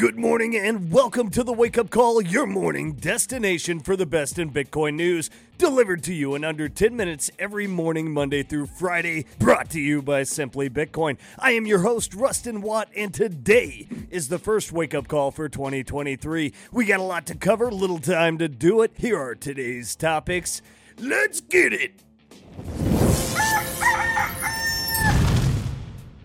Good morning and welcome to the Wake Up Call, your morning destination for the best in Bitcoin news. Delivered to you in under 10 minutes every morning, Monday through Friday. Brought to you by Simply Bitcoin. I am your host, Rustin Watt, and today is the first Wake Up Call for 2023. We got a lot to cover, little time to do it. Here are today's topics. Let's get it!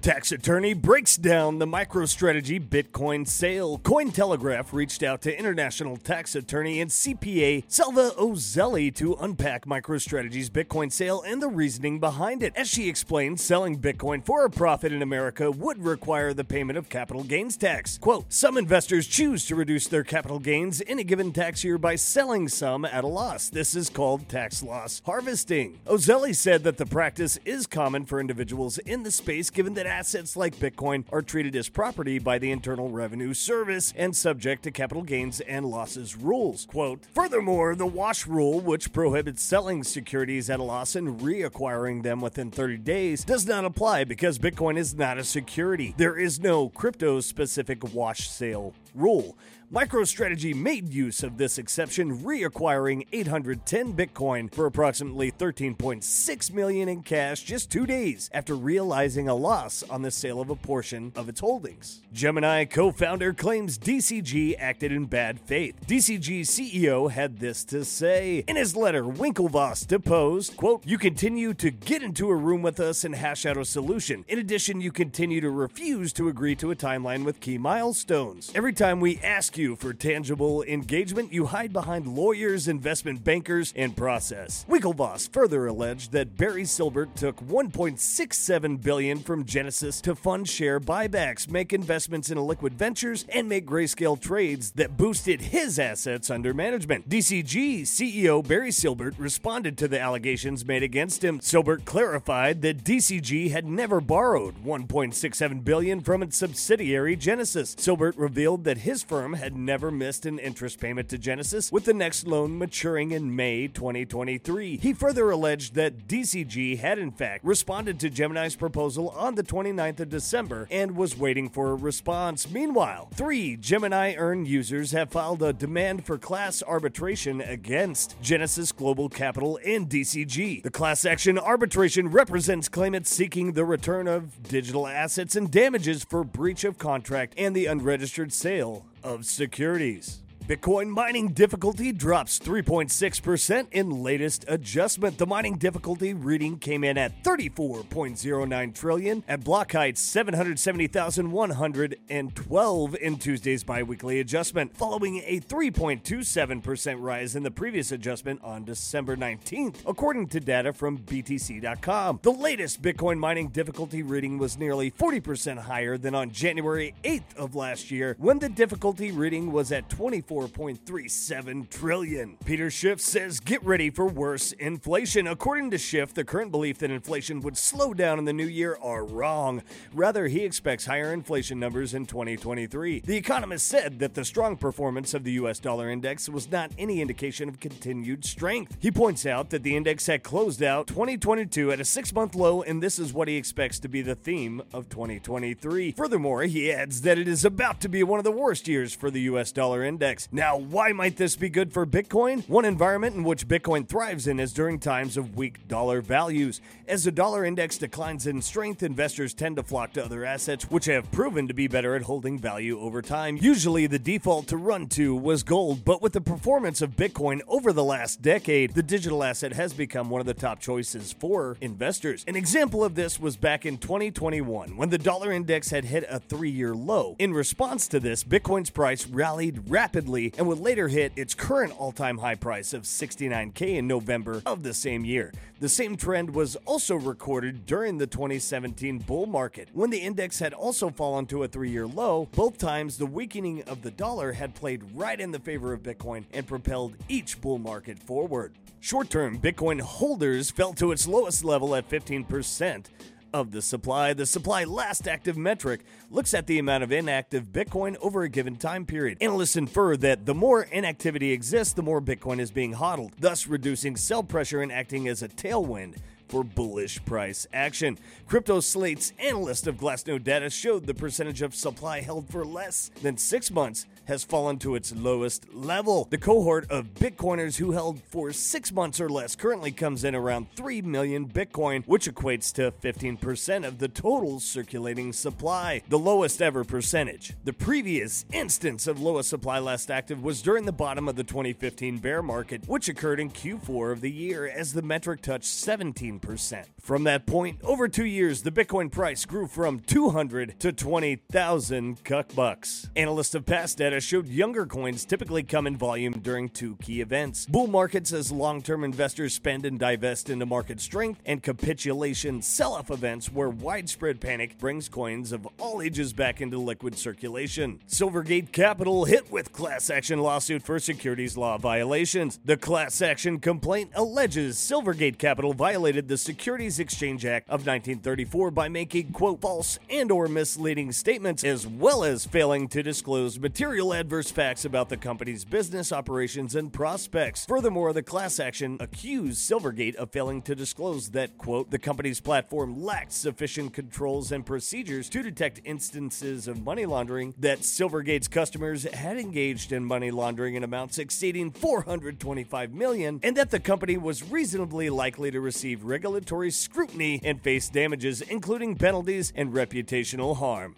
Tax attorney breaks down the MicroStrategy Bitcoin sale. Cointelegraph reached out to international tax attorney and CPA Selva Ozelli to unpack MicroStrategy's Bitcoin sale and the reasoning behind it. As she explained, selling Bitcoin for a profit in America would require the payment of capital gains tax. Quote, some investors choose to reduce their capital gains in a given tax year by selling some at a loss. This is called tax loss harvesting. Ozelli said that the practice is common for individuals in the space given that assets like Bitcoin are treated as property by the Internal Revenue Service and subject to capital gains and losses rules. Quote, Furthermore, the wash rule, which prohibits selling securities at a loss and reacquiring them within 30 days, does not apply because Bitcoin is not a security. There is no crypto specific wash sale rule. MicroStrategy made use of this exception, reacquiring 810 Bitcoin for approximately 13.6 million in cash just 2 days after realizing a loss on the sale of a portion of its holdings. Gemini co-founder claims DCG acted in bad faith. DCG CEO had this to say in his letter. Winklevoss deposed, "quote You continue to get into a room with us and hash out a solution. In addition, you continue to refuse to agree to a timeline with key milestones. Every time we ask you for tangible engagement, you hide behind lawyers, investment bankers, and process." Winklevoss further alleged that Barry Silbert took 1.67 billion from Genesis to fund share buybacks, make investments in liquid ventures, and make grayscale trades that boosted his assets under management. DCG CEO Barry Silbert responded to the allegations made against him. Silbert clarified that DCG had never borrowed 1.67 billion from its subsidiary Genesis. Silbert revealed that his firm had never missed an interest payment to Genesis, with the next loan maturing in May 2023. He further alleged that DCG had in fact responded to Gemini's proposal on the 29th of December and was waiting for a response. Meanwhile, three Gemini Earn users have filed a demand for class arbitration against Genesis Global Capital and DCG. The class action arbitration represents claimants seeking the return of digital assets and damages for breach of contract and the unregistered sale of securities. Bitcoin mining difficulty drops 3.6% in latest adjustment. The mining difficulty reading came in at 34.09 trillion at block height 770,112 in Tuesday's biweekly adjustment, following a 3.27% rise in the previous adjustment on December 19th, according to data from BTC.com. The latest Bitcoin mining difficulty reading was nearly 40% higher than on January 8th of last year, when the difficulty reading was at 24.37 trillion. Peter Schiff says get ready for worse inflation. According to Schiff, the current belief that inflation would slow down in the new year are wrong. Rather, he expects higher inflation numbers in 2023. The economist said that the strong performance of the US dollar index was not any indication of continued strength. He points out that the index had closed out 2022 at a 6-month low and this is what he expects to be the theme of 2023. Furthermore, he adds that it is about to be one of the worst years for the US dollar index. Now, why might this be good for Bitcoin? One environment in which Bitcoin thrives in is during times of weak dollar values. As the dollar index declines in strength, investors tend to flock to other assets which have proven to be better at holding value over time. Usually, the default to run to was gold, but with the performance of Bitcoin over the last decade, the digital asset has become one of the top choices for investors. An example of this was back in 2021 when the dollar index had hit a three year low. In response to this, Bitcoin's price rallied rapidly and would later hit its current all time high price of 69K in November of the same year. The same trend was also recorded during the 2017 bull market, when the index had also fallen to a three year low. Both times, the weakening of the dollar had played right in the favor of Bitcoin and propelled each bull market forward. Short term, Bitcoin holders fell to its lowest level at 15% of the supply. The supply last active metric looks at the amount of inactive Bitcoin over a given time period. Analysts infer that the more inactivity exists, the more Bitcoin is being hodled, thus reducing sell pressure and acting as a tailwind for bullish price action. CryptoSlate's analyst of Glassnode data showed the percentage of supply held for less than six months has fallen to its lowest level. The cohort of Bitcoiners who held for six months or less currently comes in around 3 million Bitcoin, which equates to 15% of the total circulating supply, the lowest ever percentage. The previous instance of lowest supply last active was during the bottom of the 2015 bear market, which occurred in Q4 of the year as the metric touched 17%. From that point, over two years, the Bitcoin price grew from 200 to 20,000 cuck bucks. Analysts of past data showed younger coins typically come in volume during two key events bull markets as long term investors spend and divest into market strength, and capitulation sell off events where widespread panic brings coins of all ages back into liquid circulation. Silvergate Capital hit with class action lawsuit for securities law violations. The class action complaint alleges Silvergate Capital violated the Securities Exchange Act of 1934 by making quote false and or misleading statements as well as failing to disclose material adverse facts about the company's business operations and prospects. Furthermore, the class action accused Silvergate of failing to disclose that quote the company's platform lacked sufficient controls and procedures to detect instances of money laundering that Silvergate's customers had engaged in money laundering in amounts exceeding 425 million and that the company was reasonably likely to receive regulatory scrutiny and face damages including penalties and reputational harm.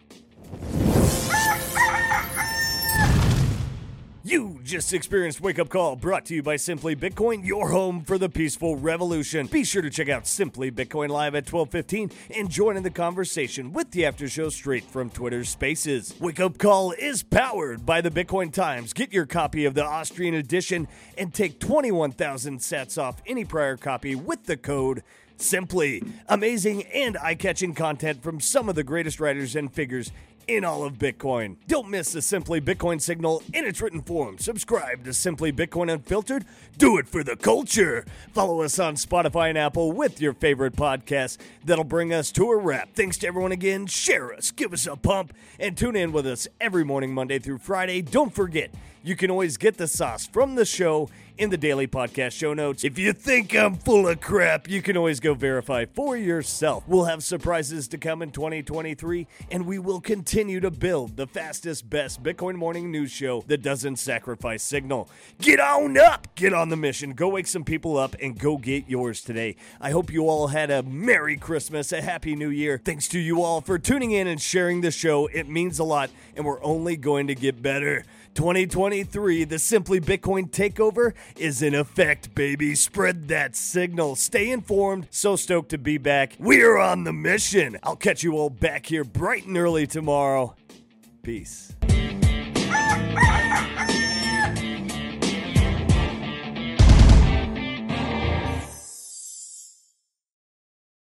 You just experienced Wake Up Call brought to you by Simply Bitcoin, your home for the peaceful revolution. Be sure to check out Simply Bitcoin live at 12:15 and join in the conversation with the after show straight from Twitter Spaces. Wake Up Call is powered by the Bitcoin Times. Get your copy of the Austrian edition and take 21,000 sats off any prior copy with the code Simply. Amazing and eye-catching content from some of the greatest writers and figures in all of Bitcoin. Don't miss the Simply Bitcoin signal in its written form. Subscribe to Simply Bitcoin Unfiltered. Do it for the culture. Follow us on Spotify and Apple with your favorite podcast. That'll bring us to a wrap. Thanks to everyone again. Share us, give us a pump, and tune in with us every morning, Monday through Friday. Don't forget, you can always get the sauce from the show in the daily podcast show notes. If you think I'm full of crap, you can always go verify for yourself. We'll have surprises to come in 2023, and we will continue to build the fastest, best Bitcoin morning news show that doesn't sacrifice signal. Get on up, get on the mission, go wake some people up, and go get yours today. I hope you all had a Merry Christmas, a Happy New Year. Thanks to you all for tuning in and sharing the show. It means a lot, and we're only going to get better. 2023, the Simply Bitcoin takeover is in effect, baby. Spread that signal. Stay informed. So stoked to be back. We're on the mission. I'll catch you all back here bright and early tomorrow. Peace.